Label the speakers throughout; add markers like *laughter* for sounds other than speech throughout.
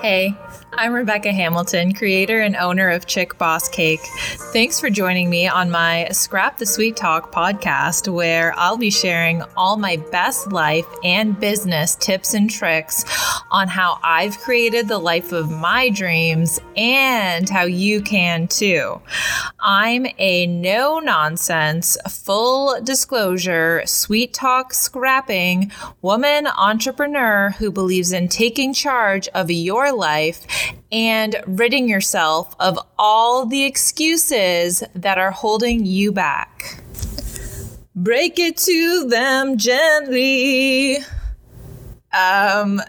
Speaker 1: Hey, I'm Rebecca Hamilton, creator and owner of Chick Boss Cake. Thanks for joining me on my Scrap the Sweet Talk podcast, where I'll be sharing all my best life and business tips and tricks on how I've created the life of my dreams and how you can too. I'm a no nonsense, full disclosure, sweet talk scrapping woman entrepreneur who believes in taking charge of your life and ridding yourself of all the excuses that are holding you back. Break it to them gently. Um,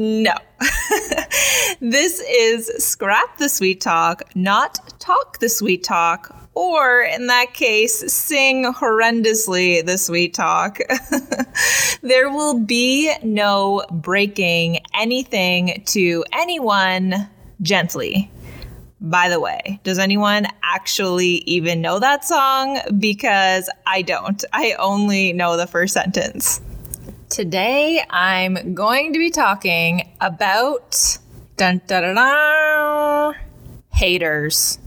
Speaker 1: no. *laughs* this is Scrap the Sweet Talk, not Talk the Sweet Talk, or in that case, sing horrendously the sweet talk. *laughs* there will be no breaking anything to anyone gently. By the way, does anyone actually even know that song? Because I don't. I only know the first sentence. Today, I'm going to be talking about dun, dun, dun, haters.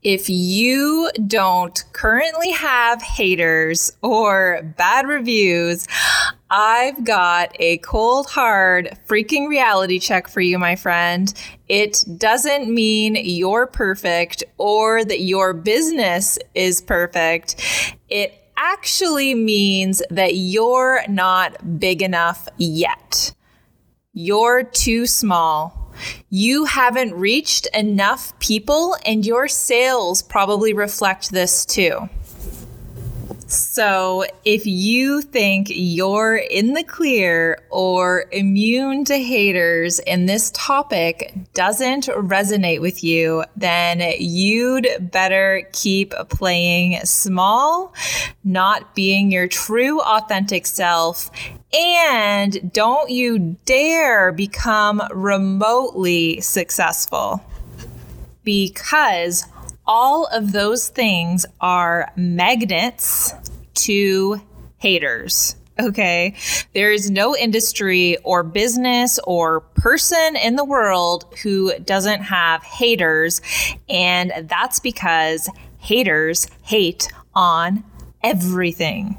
Speaker 1: If you don't currently have haters or bad reviews, I've got a cold, hard, freaking reality check for you, my friend. It doesn't mean you're perfect or that your business is perfect. It actually means that you're not big enough yet. You're too small you haven't reached enough people, and your sales probably reflect this too. So, if you think you're in the clear or immune to haters and this topic doesn't resonate with you, then you'd better keep playing small, not being your true authentic self, and don't you dare become remotely successful. Because all of those things are magnets to haters. Okay. There is no industry or business or person in the world who doesn't have haters. And that's because haters hate on everything.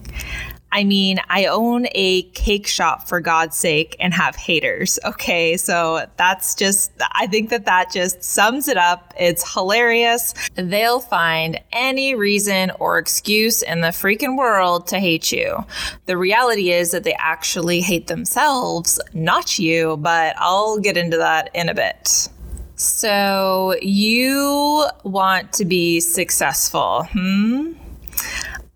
Speaker 1: I mean, I own a cake shop for God's sake and have haters. Okay. So that's just, I think that that just sums it up. It's hilarious. They'll find any reason or excuse in the freaking world to hate you. The reality is that they actually hate themselves, not you, but I'll get into that in a bit. So, you want to be successful, hmm?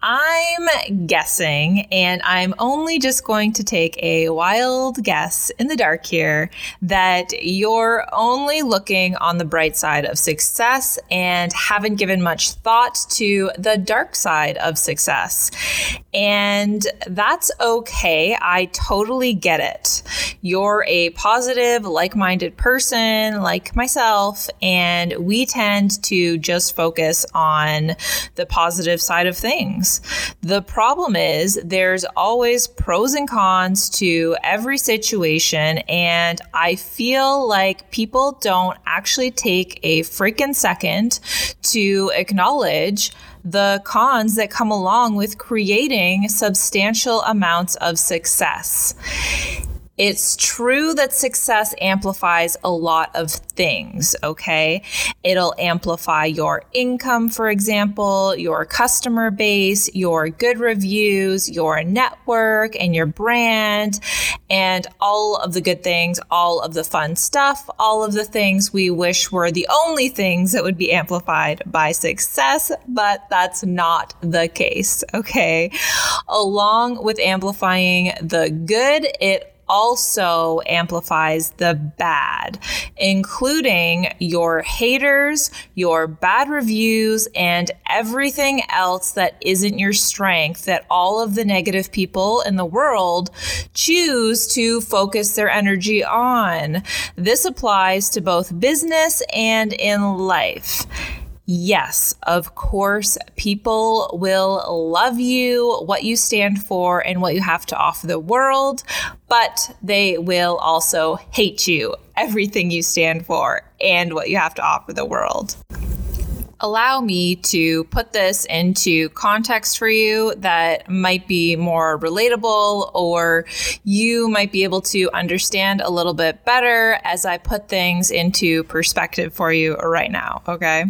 Speaker 1: I'm guessing, and I'm only just going to take a wild guess in the dark here, that you're only looking on the bright side of success and haven't given much thought to the dark side of success. And that's okay. I totally get it. You're a positive, like minded person like myself, and we tend to just focus on the positive side of things. The problem is there's always pros and cons to every situation. And I feel like people don't actually take a freaking second to acknowledge the cons that come along with creating substantial amounts of success. It's true that success amplifies a lot of things, okay? It'll amplify your income, for example, your customer base, your good reviews, your network, and your brand, and all of the good things, all of the fun stuff, all of the things we wish were the only things that would be amplified by success, but that's not the case, okay? Along with amplifying the good, it also amplifies the bad, including your haters, your bad reviews, and everything else that isn't your strength that all of the negative people in the world choose to focus their energy on. This applies to both business and in life. Yes, of course, people will love you, what you stand for, and what you have to offer the world, but they will also hate you, everything you stand for, and what you have to offer the world allow me to put this into context for you that might be more relatable or you might be able to understand a little bit better as I put things into perspective for you right now. Okay.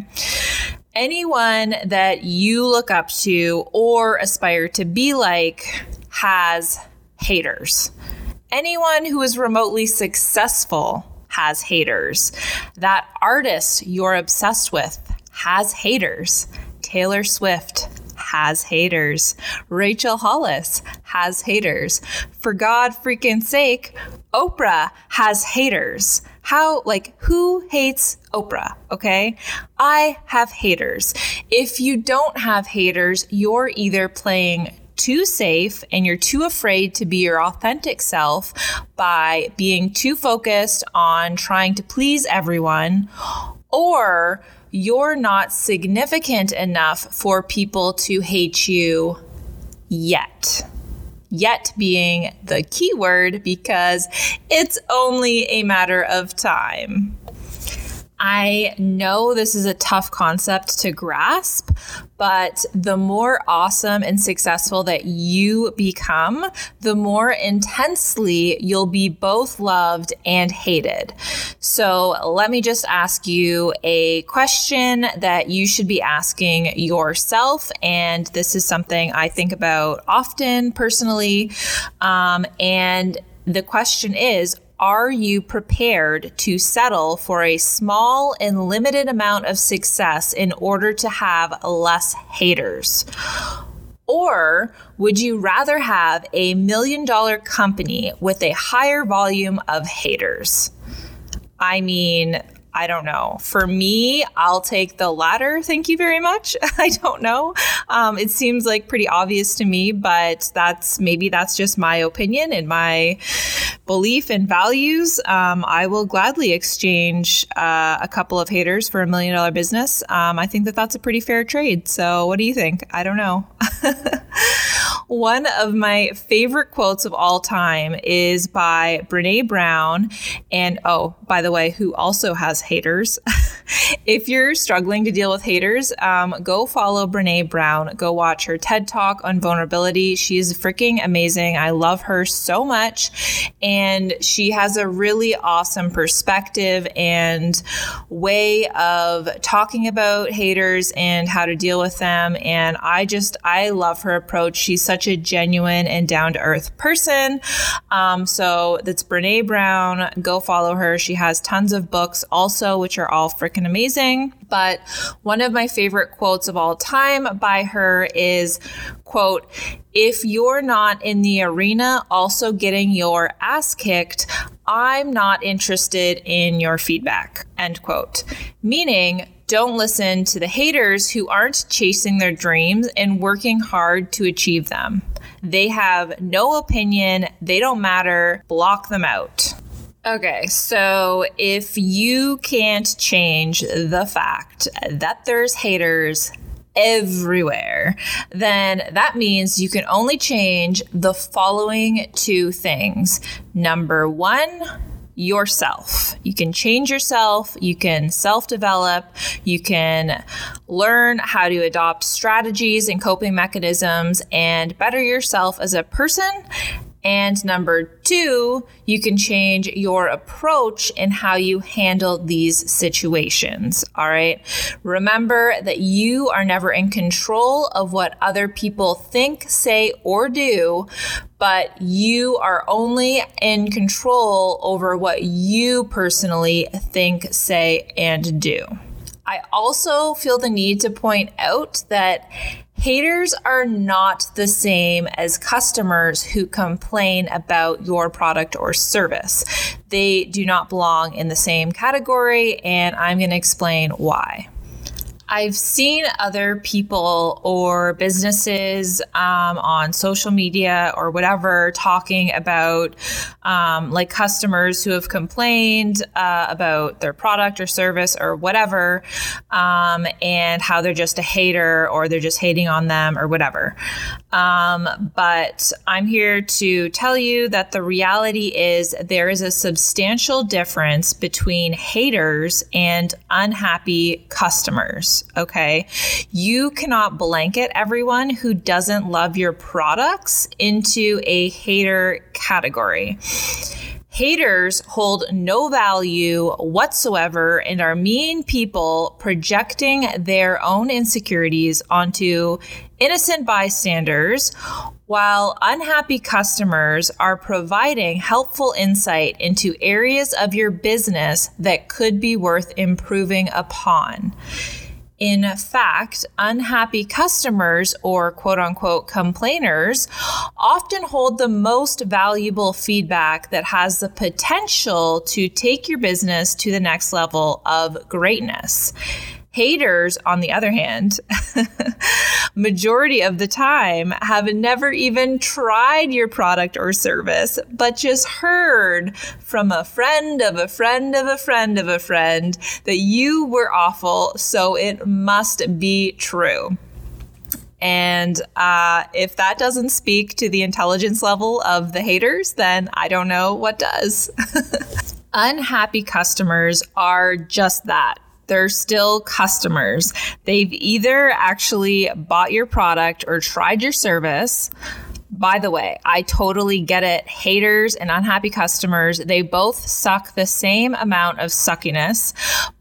Speaker 1: Anyone that you look up to or aspire to be like has haters. Anyone who is remotely successful has haters. That artist you're obsessed with has haters. Taylor Swift has haters. Rachel Hollis has haters. For God freaking sake, Oprah has haters. How, like, who hates Oprah? Okay. I have haters. If you don't have haters, you're either playing too safe and you're too afraid to be your authentic self by being too focused on trying to please everyone, or you're not significant enough for people to hate you yet. Yet being the key word because it's only a matter of time. I know this is a tough concept to grasp, but the more awesome and successful that you become, the more intensely you'll be both loved and hated. So let me just ask you a question that you should be asking yourself. And this is something I think about often personally. Um, and the question is, are you prepared to settle for a small and limited amount of success in order to have less haters? Or would you rather have a million dollar company with a higher volume of haters? I mean, I don't know. For me, I'll take the latter. Thank you very much. *laughs* I don't know. Um, it seems like pretty obvious to me, but that's maybe that's just my opinion and my belief and values. Um, I will gladly exchange uh, a couple of haters for a million dollar business. Um, I think that that's a pretty fair trade. So, what do you think? I don't know. *laughs* One of my favorite quotes of all time is by Brene Brown. And oh, by the way, who also has haters. *laughs* if you're struggling to deal with haters, um, go follow Brene Brown. Go watch her TED Talk on vulnerability. She's freaking amazing. I love her so much. And she has a really awesome perspective and way of talking about haters and how to deal with them. And I just, I love her approach. She's such a genuine and down to earth person. Um, so that's Brene Brown. Go follow her. She has tons of books also, which are all freaking amazing. But one of my favorite quotes of all time by her is, quote, if you're not in the arena also getting your ass kicked, I'm not interested in your feedback, end quote. Meaning, don't listen to the haters who aren't chasing their dreams and working hard to achieve them. They have no opinion, they don't matter, block them out. Okay, so if you can't change the fact that there's haters everywhere, then that means you can only change the following two things. Number one, yourself. You can change yourself, you can self develop, you can learn how to adopt strategies and coping mechanisms and better yourself as a person and number two, you can change your approach in how you handle these situations. All right. Remember that you are never in control of what other people think, say, or do, but you are only in control over what you personally think, say, and do. I also feel the need to point out that haters are not the same as customers who complain about your product or service. They do not belong in the same category, and I'm going to explain why. I've seen other people or businesses um, on social media or whatever talking about um, like customers who have complained uh, about their product or service or whatever, um, and how they're just a hater or they're just hating on them or whatever. Um, but I'm here to tell you that the reality is there is a substantial difference between haters and unhappy customers okay? You cannot blanket everyone who doesn't love your products into a hater category. Haters hold no value whatsoever and are mean people projecting their own insecurities onto innocent bystanders, while unhappy customers are providing helpful insight into areas of your business that could be worth improving upon. In fact, unhappy customers or quote unquote complainers often hold the most valuable feedback that has the potential to take your business to the next level of greatness. Haters, on the other hand, *laughs* majority of the time have never even tried your product or service, but just heard from a friend of a friend of a friend of a friend that you were awful, so it must be true. And uh, if that doesn't speak to the intelligence level of the haters, then I don't know what does. *laughs* Unhappy customers are just that they're still customers. They've either actually bought your product or tried your service by the way, I totally get it. Haters and unhappy customers, they both suck the same amount of suckiness.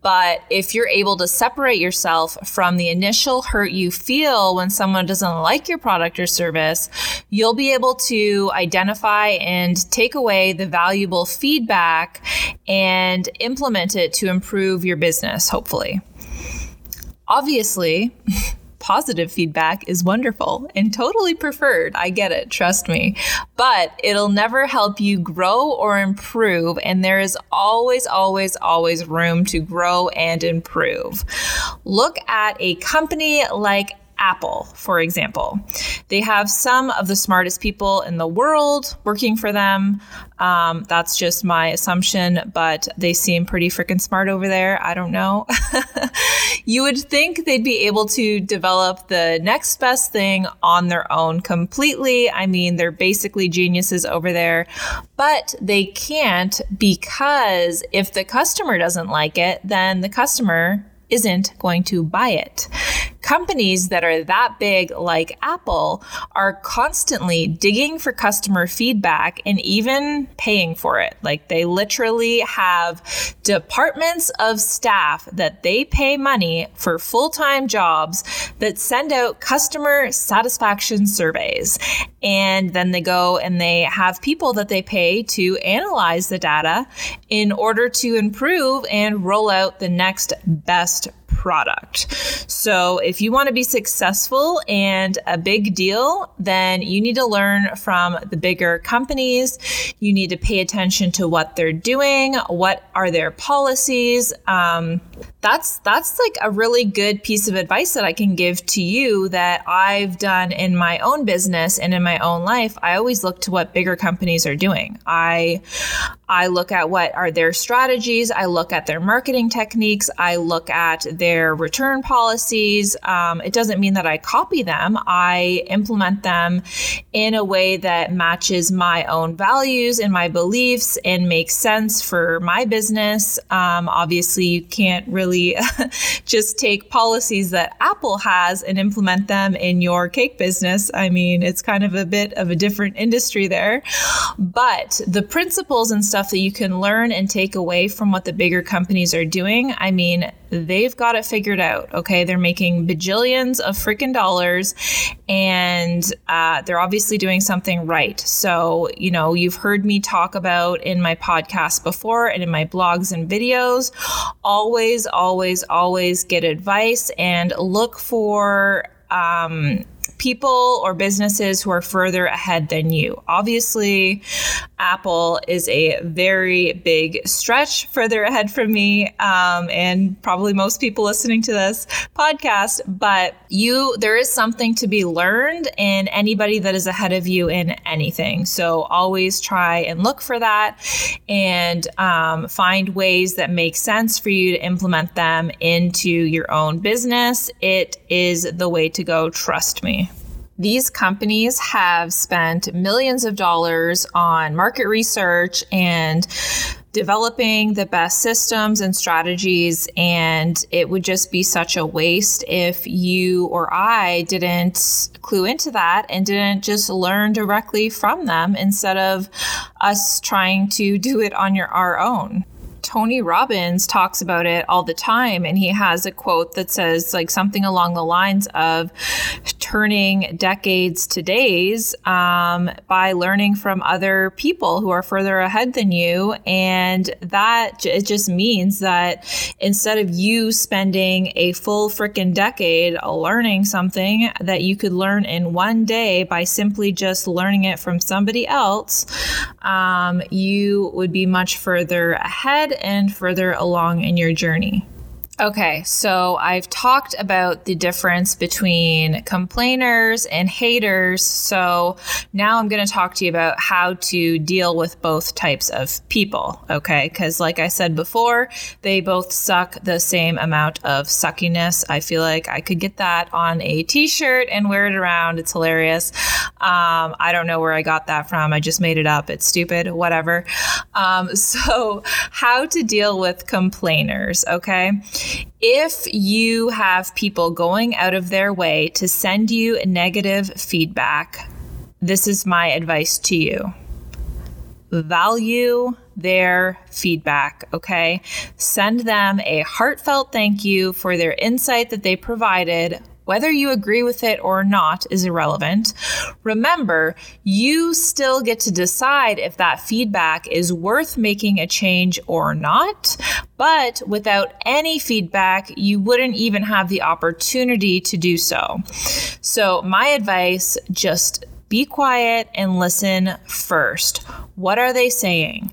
Speaker 1: But if you're able to separate yourself from the initial hurt you feel when someone doesn't like your product or service, you'll be able to identify and take away the valuable feedback and implement it to improve your business, hopefully. Obviously, *laughs* positive feedback is wonderful and totally preferred. I get it, trust me. But it'll never help you grow or improve. And there is always, always, always room to grow and improve. Look at a company like Apple, for example. They have some of the smartest people in the world working for them. Um, that's just my assumption, but they seem pretty freaking smart over there. I don't know. *laughs* you would think they'd be able to develop the next best thing on their own completely. I mean, they're basically geniuses over there, but they can't because if the customer doesn't like it, then the customer isn't going to buy it. Companies that are that big, like Apple, are constantly digging for customer feedback and even paying for it. Like they literally have departments of staff that they pay money for full time jobs that send out customer satisfaction surveys. And then they go and they have people that they pay to analyze the data in order to improve and roll out the next best product. So, if you want to be successful and a big deal, then you need to learn from the bigger companies. You need to pay attention to what they're doing, what are their policies. Um, that's that's like a really good piece of advice that I can give to you that I've done in my own business and in my own life. I always look to what bigger companies are doing. I I look at what are their strategies. I look at their marketing techniques. I look at their return policies. Um, it doesn't mean that I copy them. I implement them in a way that matches my own values and my beliefs and makes sense for my business. Um, obviously, you can't really *laughs* just take policies that Apple has and implement them in your cake business. I mean, it's kind of a bit of a different industry there. But the principles and stuff that you can learn and take away from what the bigger companies are doing, I mean, they've got it figured out. Okay. They're making bajillions of freaking dollars and uh, they're obviously doing something right. So, you know, you've heard me talk about in my podcast before and in my blogs and videos. Always, always, always get advice and look for, um, people or businesses who are further ahead than you. Obviously, Apple is a very big stretch further ahead from me, um, and probably most people listening to this podcast. But you, there is something to be learned in anybody that is ahead of you in anything. So always try and look for that, and um, find ways that make sense for you to implement them into your own business. It is the way to go. Trust me. These companies have spent millions of dollars on market research and developing the best systems and strategies. And it would just be such a waste if you or I didn't clue into that and didn't just learn directly from them instead of us trying to do it on your, our own. Tony Robbins talks about it all the time. And he has a quote that says, like, something along the lines of turning decades to days um, by learning from other people who are further ahead than you. And that it just means that instead of you spending a full freaking decade learning something that you could learn in one day by simply just learning it from somebody else, um, you would be much further ahead and further along in your journey. Okay, so I've talked about the difference between complainers and haters. So now I'm going to talk to you about how to deal with both types of people. Okay, because like I said before, they both suck the same amount of suckiness. I feel like I could get that on a t shirt and wear it around. It's hilarious. Um, I don't know where I got that from. I just made it up. It's stupid, whatever. Um, *laughs* so, how to deal with complainers. Okay. If you have people going out of their way to send you negative feedback, this is my advice to you. Value their feedback, okay? Send them a heartfelt thank you for their insight that they provided whether you agree with it or not is irrelevant. Remember, you still get to decide if that feedback is worth making a change or not. But without any feedback, you wouldn't even have the opportunity to do so. So, my advice just be quiet and listen first. What are they saying?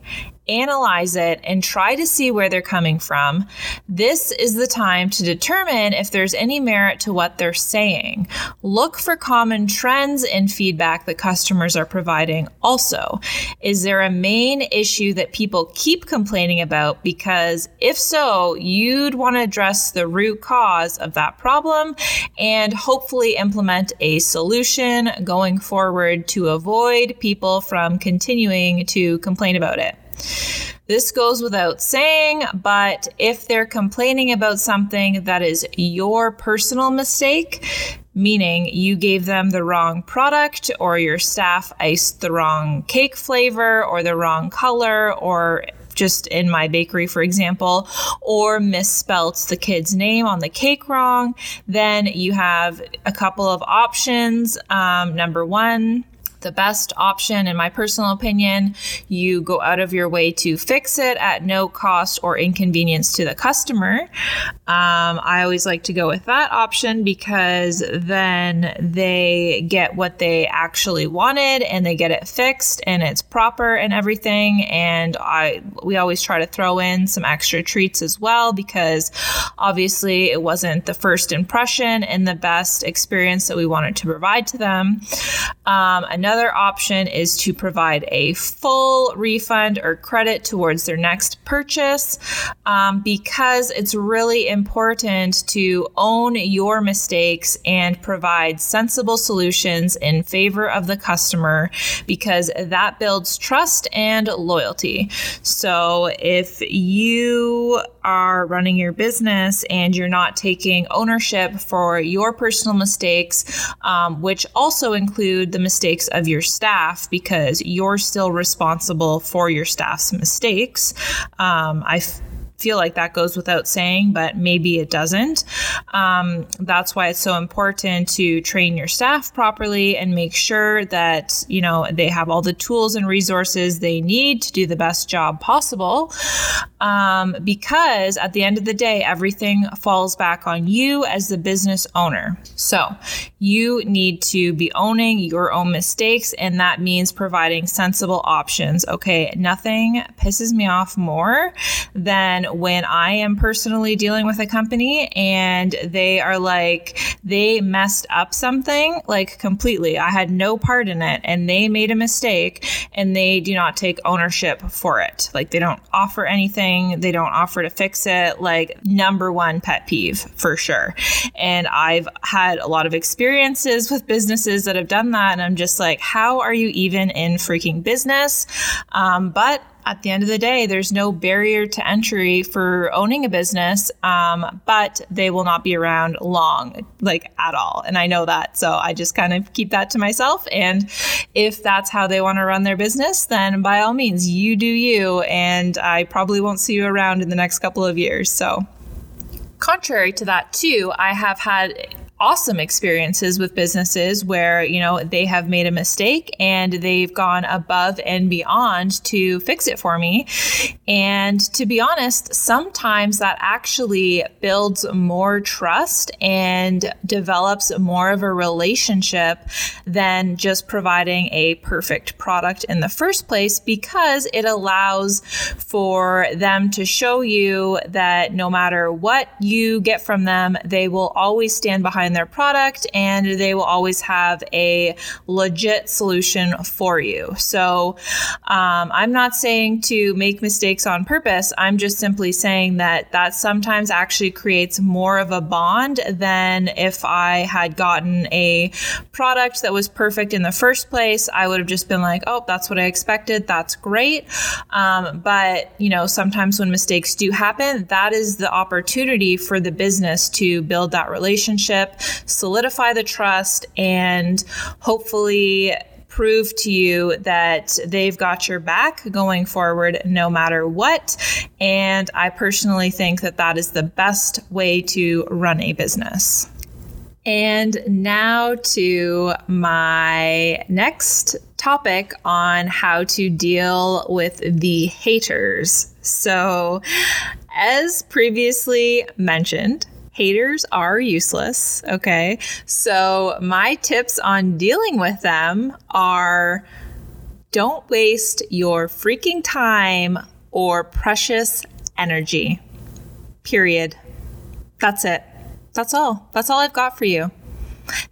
Speaker 1: Analyze it, and try to see where they're coming from, this is the time to determine if there's any merit to what they're saying. Look for common trends in feedback that customers are providing. Also, is there a main issue that people keep complaining about? Because if so, you'd want to address the root cause of that problem and hopefully implement a solution going forward to avoid people from continuing to complain about it. This goes without saying, but if they're complaining about something that is your personal mistake, meaning you gave them the wrong product or your staff iced the wrong cake flavor or the wrong color or just in my bakery, for example, or misspelt the kid's name on the cake wrong, then you have a couple of options. Um, number one, the best option, in my personal opinion. You go out of your way to fix it at no cost or inconvenience to the customer. Um, I always like to go with that option because then they get what they actually wanted and they get it fixed and it's proper and everything. And I we always try to throw in some extra treats as well because obviously it wasn't the first impression and the best experience that we wanted to provide to them. Um, another option is to provide a full refund or credit towards their next purchase um, because it's really important to own your mistakes and provide sensible solutions in favor of the customer because that builds trust and loyalty. So if you are running your business and you're not taking ownership for your personal mistakes, um, which also include the mistakes of your staff, because you're still responsible for your staff's mistakes. Um, I feel like that goes without saying, but maybe it doesn't. Um, that's why it's so important to train your staff properly and make sure that you know they have all the tools and resources they need to do the best job possible. Um, because at the end of the day, everything falls back on you as the business owner. So You need to be owning your own mistakes, and that means providing sensible options. Okay, nothing pisses me off more than when I am personally dealing with a company and they are like, they messed up something like completely. I had no part in it, and they made a mistake, and they do not take ownership for it. Like, they don't offer anything, they don't offer to fix it. Like, number one pet peeve for sure. And I've had a lot of experience experiences with businesses that have done that. And I'm just like, how are you even in freaking business? Um, but at the end of the day, there's no barrier to entry for owning a business, um, but they will not be around long, like at all. And I know that. So I just kind of keep that to myself. And if that's how they want to run their business, then by all means, you do you. And I probably won't see you around in the next couple of years. So, contrary to that, too, I have had awesome experiences with businesses where you know they have made a mistake and they've gone above and beyond to fix it for me. And to be honest sometimes that actually builds more trust and develops more of a relationship than just providing a perfect product in the first place because it allows for them to show you that no matter what you get from them they will always stand behind their product and they will always have a legit solution for you. So um, I'm not saying to make mistakes on purpose. I'm just simply saying that that sometimes actually creates more of a bond than if I had gotten a product that was perfect in the first place. I would have just been like, oh, that's what I expected. That's great. Um, but, you know, sometimes when mistakes do happen, that is the opportunity for the business to build that relationship, solidify the trust, and hopefully prove to you that they've got your back going forward no matter what. And I personally think that that is the best way to run a business. And now to my next topic on how to deal with the haters. So, as previously mentioned, haters are useless. Okay. So, my tips on dealing with them are don't waste your freaking time or precious energy. Period. That's it. That's all. That's all I've got for you.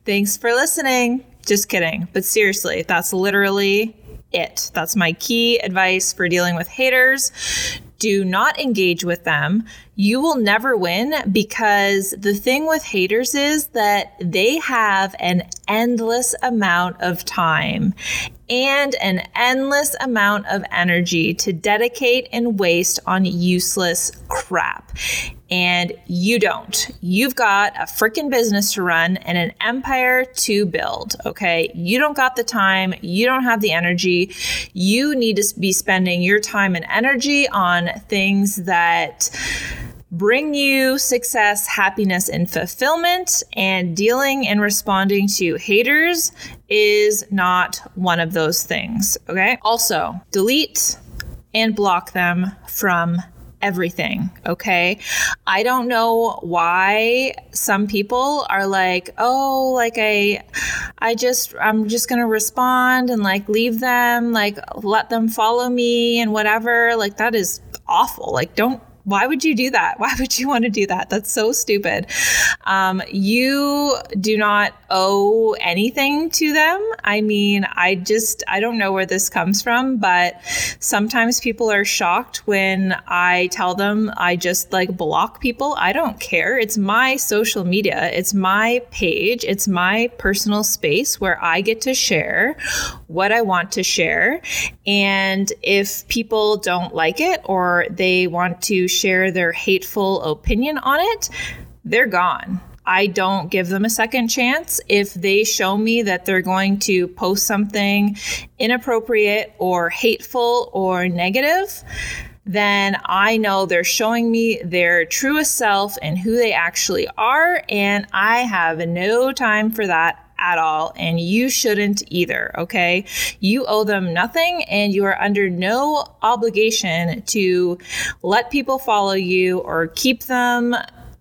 Speaker 1: Thanks for listening. Just kidding. But seriously, that's literally it. That's my key advice for dealing with haters do not engage with them, you will never win because the thing with haters is that they have an endless amount of time and an endless amount of energy to dedicate and waste on useless crap. And you don't. You've got a freaking business to run and an empire to build, okay? You don't got the time, you don't have the energy. You need to be spending your time and energy on things that bring you success, happiness, and fulfillment. And dealing and responding to haters is not one of those things. Okay. Also, delete and block them from everything. Okay. I don't know why some people are like, oh, like I, I just, I'm just going to respond and like leave them, like let them follow me and whatever. Like that is awful. Like don't why would you do that? *laughs* Why would you want to do that? That's so stupid. Um, you do not owe anything to them. I mean, I just, I don't know where this comes from, but sometimes people are shocked when I tell them I just like block people. I don't care. It's my social media, it's my page, it's my personal space where I get to share what I want to share. And if people don't like it or they want to share their hateful opinion on it, they're gone. I don't give them a second chance. If they show me that they're going to post something inappropriate or hateful or negative, then I know they're showing me their truest self and who they actually are. And I have no time for that at all, and you shouldn't either, okay? You owe them nothing, and you are under no obligation to let people follow you or keep them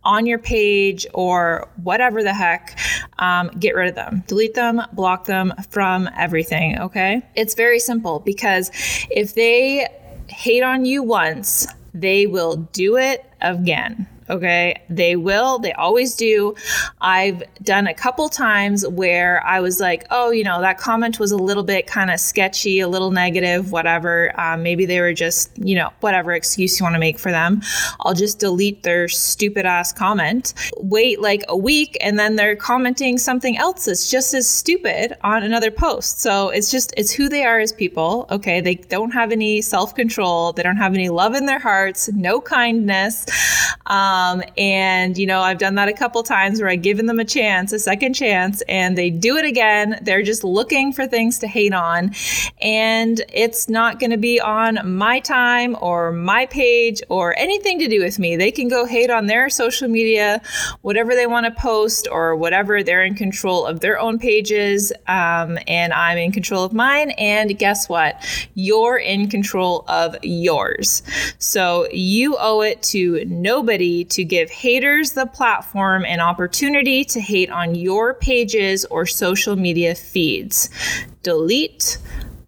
Speaker 1: on your page or whatever the heck, um, get rid of them. Delete them, block them from everything, okay? It's very simple because if they hate on you once, they will do it again. Okay. They will, they always do. I've done a couple times where I was like, oh, you know, that comment was a little bit kind of sketchy, a little negative, whatever. Um, maybe they were just, you know, whatever excuse you want to make for them. I'll just delete their stupid ass comment. Wait like a week and then they're commenting something else that's just as stupid on another post. So it's just, it's who they are as people. Okay. They don't have any self control, they don't have any love in their hearts, no kindness. Um, um, and, you know, I've done that a couple times where I've given them a chance, a second chance, and they do it again. They're just looking for things to hate on. And it's not going to be on my time or my page or anything to do with me. They can go hate on their social media, whatever they want to post or whatever. They're in control of their own pages. Um, and I'm in control of mine. And guess what? You're in control of yours. So you owe it to nobody to give haters the platform and opportunity to hate on your pages or social media feeds. Delete,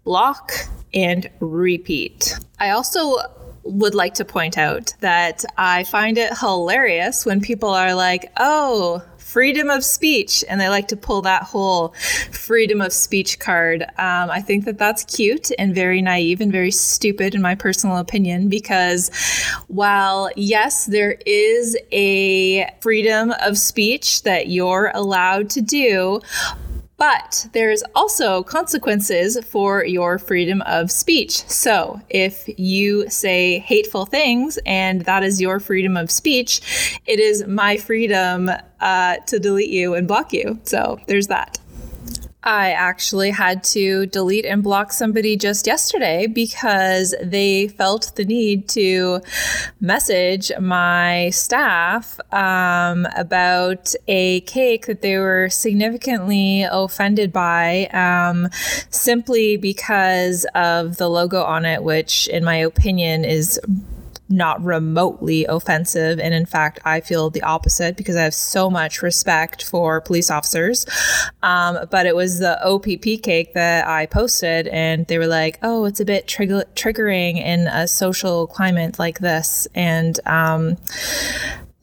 Speaker 1: block, and repeat. I also would like to point out that I find it hilarious when people are like, oh, freedom of speech, and they like to pull that whole freedom of speech card. Um, I think that that's cute and very naive and very stupid, in my personal opinion, because while, yes, there is a freedom of speech that you're allowed to do, but there's also consequences for your freedom of speech. So if you say hateful things and that is your freedom of speech, it is my freedom uh, to delete you and block you. So there's that. I actually had to delete and block somebody just yesterday because they felt the need to message my staff um, about a cake that they were significantly offended by um, simply because of the logo on it, which, in my opinion, is not remotely offensive. And in fact, I feel the opposite because I have so much respect for police officers. Um, but it was the OPP cake that I posted, and they were like, oh, it's a bit trigger- triggering in a social climate like this. And um,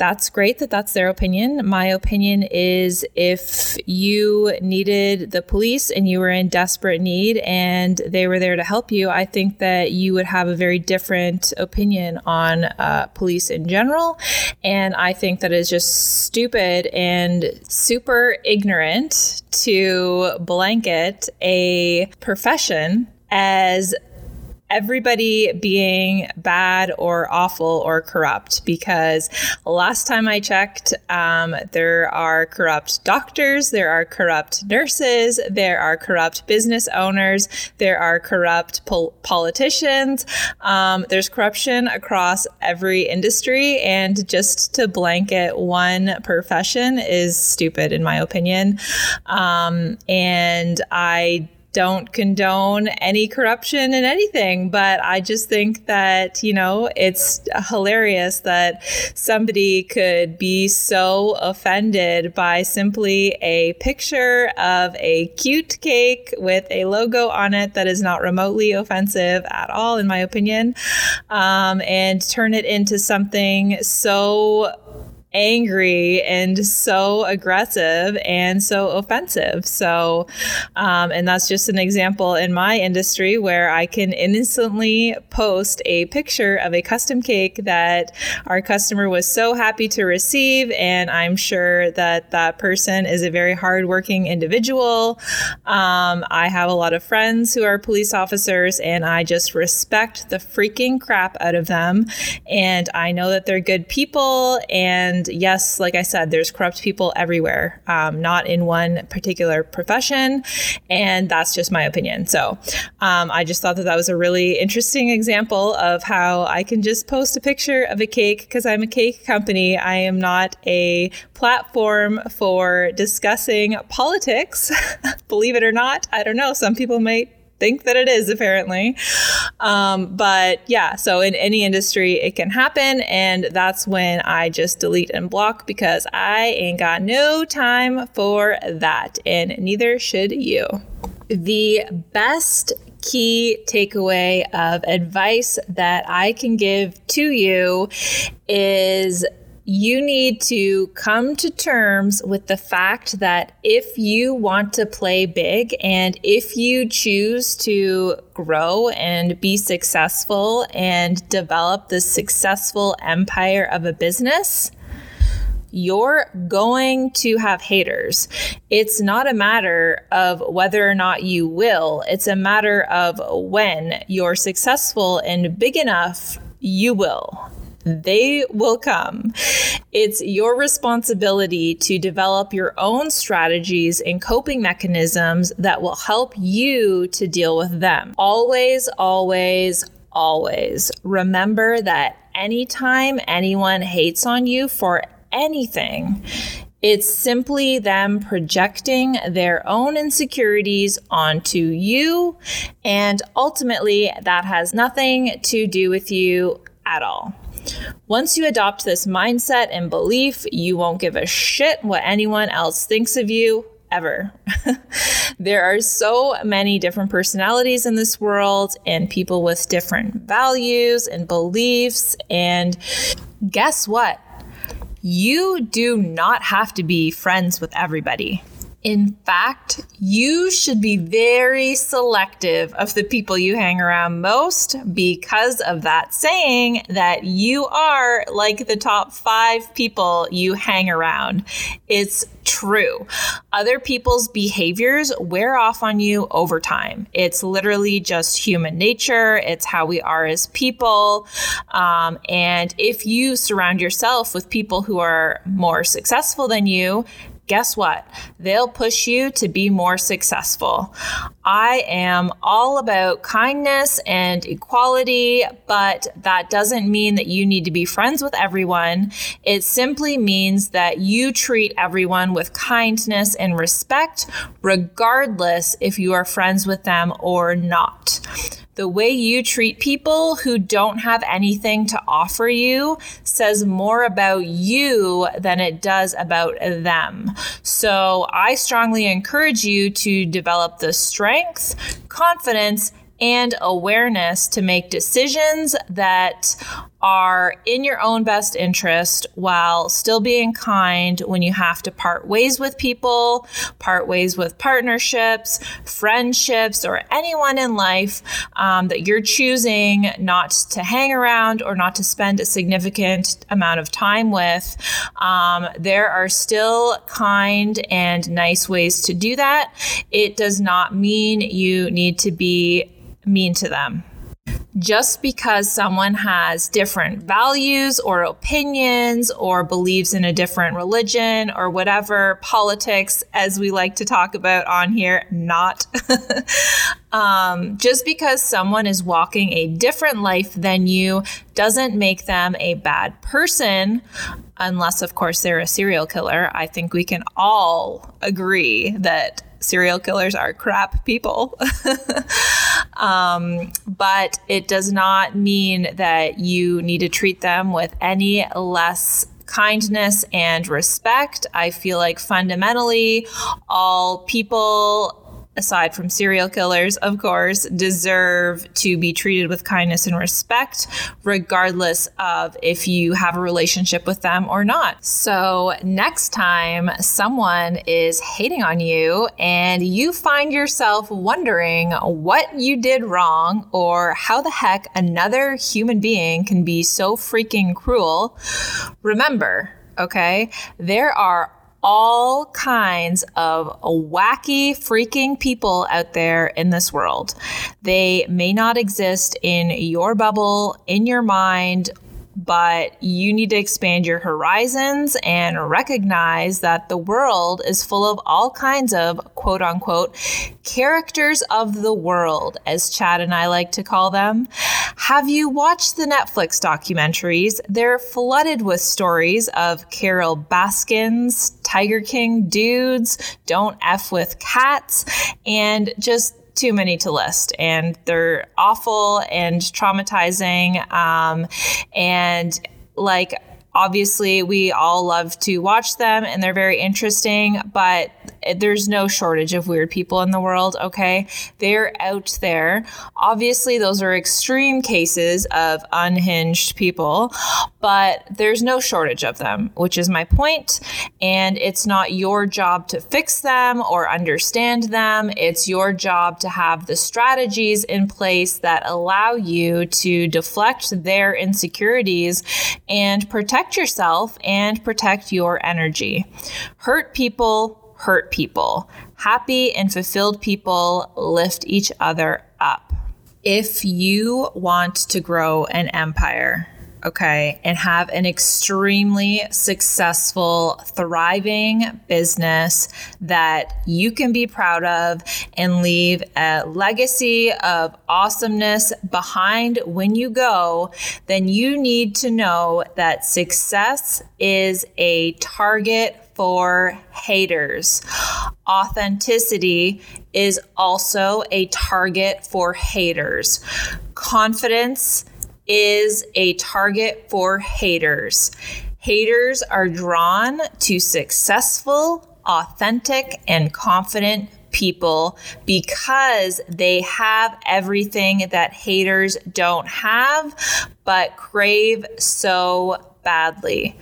Speaker 1: that's great that that's their opinion. My opinion is if you needed the police and you were in desperate need and they were there to help you, I think that you would have a very different opinion on uh, police in general. And I think that is just stupid and super ignorant to blanket a profession as everybody being bad or awful or corrupt because last time I checked, um, there are corrupt doctors, there are corrupt nurses, there are corrupt business owners, there are corrupt pol- politicians. Um, there's corruption across every industry, and just to blanket one profession is stupid, in my opinion. Um, and I don't condone any corruption in anything, but I just think that, you know, it's hilarious that somebody could be so offended by simply a picture of a cute cake with a logo on it that is not remotely offensive at all, in my opinion, um, and turn it into something so angry and so aggressive and so offensive. So, um, and that's just an example in my industry where I can innocently post a picture of a custom cake that our customer was so happy to receive. And I'm sure that that person is a very hardworking individual. Um, I have a lot of friends who are police officers, and I just respect the freaking crap out of them. And I know that they're good people and and yes, like I said, there's corrupt people everywhere, um, not in one particular profession. And that's just my opinion. So um, I just thought that that was a really interesting example of how I can just post a picture of a cake because I'm a cake company. I am not a platform for discussing politics. *laughs* Believe it or not, I don't know. Some people might think that it is apparently um, but yeah, so in any industry, it can happen. And that's when I just delete and block because I ain't got no time for that. And neither should you. The best key takeaway of advice that I can give to you is you need to come to terms with the fact that if you want to play big and if you choose to grow and be successful and develop the successful empire of a business, you're going to have haters. It's not a matter of whether or not you will, it's a matter of when you're successful and big enough, you will they will come. It's your responsibility to develop your own strategies and coping mechanisms that will help you to deal with them. Always, always, always remember that anytime anyone hates on you for anything, it's simply them projecting their own insecurities onto you. And ultimately, that has nothing to do with you at all. Once you adopt this mindset and belief, you won't give a shit what anyone else thinks of you ever. *laughs* there are so many different personalities in this world and people with different values and beliefs. And guess what? You do not have to be friends with everybody. In fact, you should be very selective of the people you hang around most because of that saying that you are like the top five people you hang around. It's true. Other people's behaviors wear off on you over time. It's literally just human nature, it's how we are as people. Um, and if you surround yourself with people who are more successful than you, guess what? They'll push you to be more successful. I am all about kindness and equality, but that doesn't mean that you need to be friends with everyone. It simply means that you treat everyone with kindness and respect, regardless if you are friends with them or not. The way you treat people who don't have anything to offer you says more about you than it does about them. So I strongly encourage you to develop the strength, confidence, and awareness to make decisions that are in your own best interest while still being kind when you have to part ways with people, part ways with partnerships, friendships, or anyone in life um, that you're choosing not to hang around or not to spend a significant amount of time with. Um, there are still kind and nice ways to do that. It does not mean you need to be mean to them just because someone has different values or opinions or believes in a different religion or whatever politics as we like to talk about on here not. *laughs* Um, just because someone is walking a different life than you doesn't make them a bad person unless of course they're a serial killer. I think we can all agree that serial killers are crap people. *laughs* um, but it does not mean that you need to treat them with any less kindness and respect. I feel like fundamentally, all people aside from serial killers, of course, deserve to be treated with kindness and respect, regardless of if you have a relationship with them or not. So, next time someone is hating on you and you find yourself wondering what you did wrong or how the heck another human being can be so freaking cruel, remember, okay, there are all kinds of wacky, freaking people out there in this world. They may not exist in your bubble, in your mind, but you need to expand your horizons and recognize that the world is full of all kinds of quote unquote characters of the world, as Chad and I like to call them. Have you watched the Netflix documentaries? They're flooded with stories of Carol Baskins, Tiger King dudes, Don't F with Cats, and just too many to list, and they're awful and traumatizing. Um, and like, obviously, we all love to watch them and they're very interesting, but there's no shortage of weird people in the world, okay? They're out there. Obviously, those are extreme cases of unhinged people, but there's no shortage of them, which is my point. And it's not your job to fix them or understand them. It's your job to have the strategies in place that allow you to deflect their insecurities and protect yourself and protect your energy. Hurt people hurt people. Happy and fulfilled people lift each other up. If you want to grow an empire, okay, and have an extremely successful, thriving business that you can be proud of and leave a legacy of awesomeness behind when you go, then you need to know that success is a target for haters. Authenticity is also a target for haters. Confidence is a target for haters. Haters are drawn to successful, authentic, and confident people because they have everything that haters don't have but crave so badly.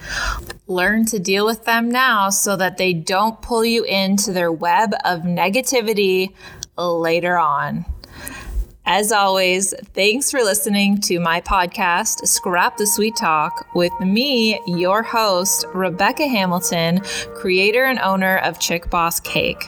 Speaker 1: Learn to deal with them now so that they don't pull you into their web of negativity later on. As always, thanks for listening to my podcast, Scrap the Sweet Talk, with me, your host, Rebecca Hamilton, creator and owner of Chick Boss Cake.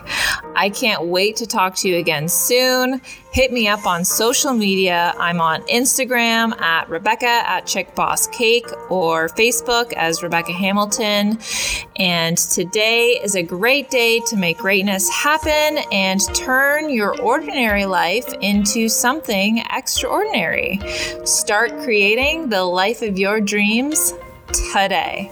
Speaker 1: I can't wait to talk to you again soon. Hit me up on social media. I'm on Instagram at Rebecca at Chick Boss Cake or Facebook as Rebecca Hamilton. And today is a great day to make greatness happen and turn your ordinary life into something extraordinary. Start creating the life of your dreams today.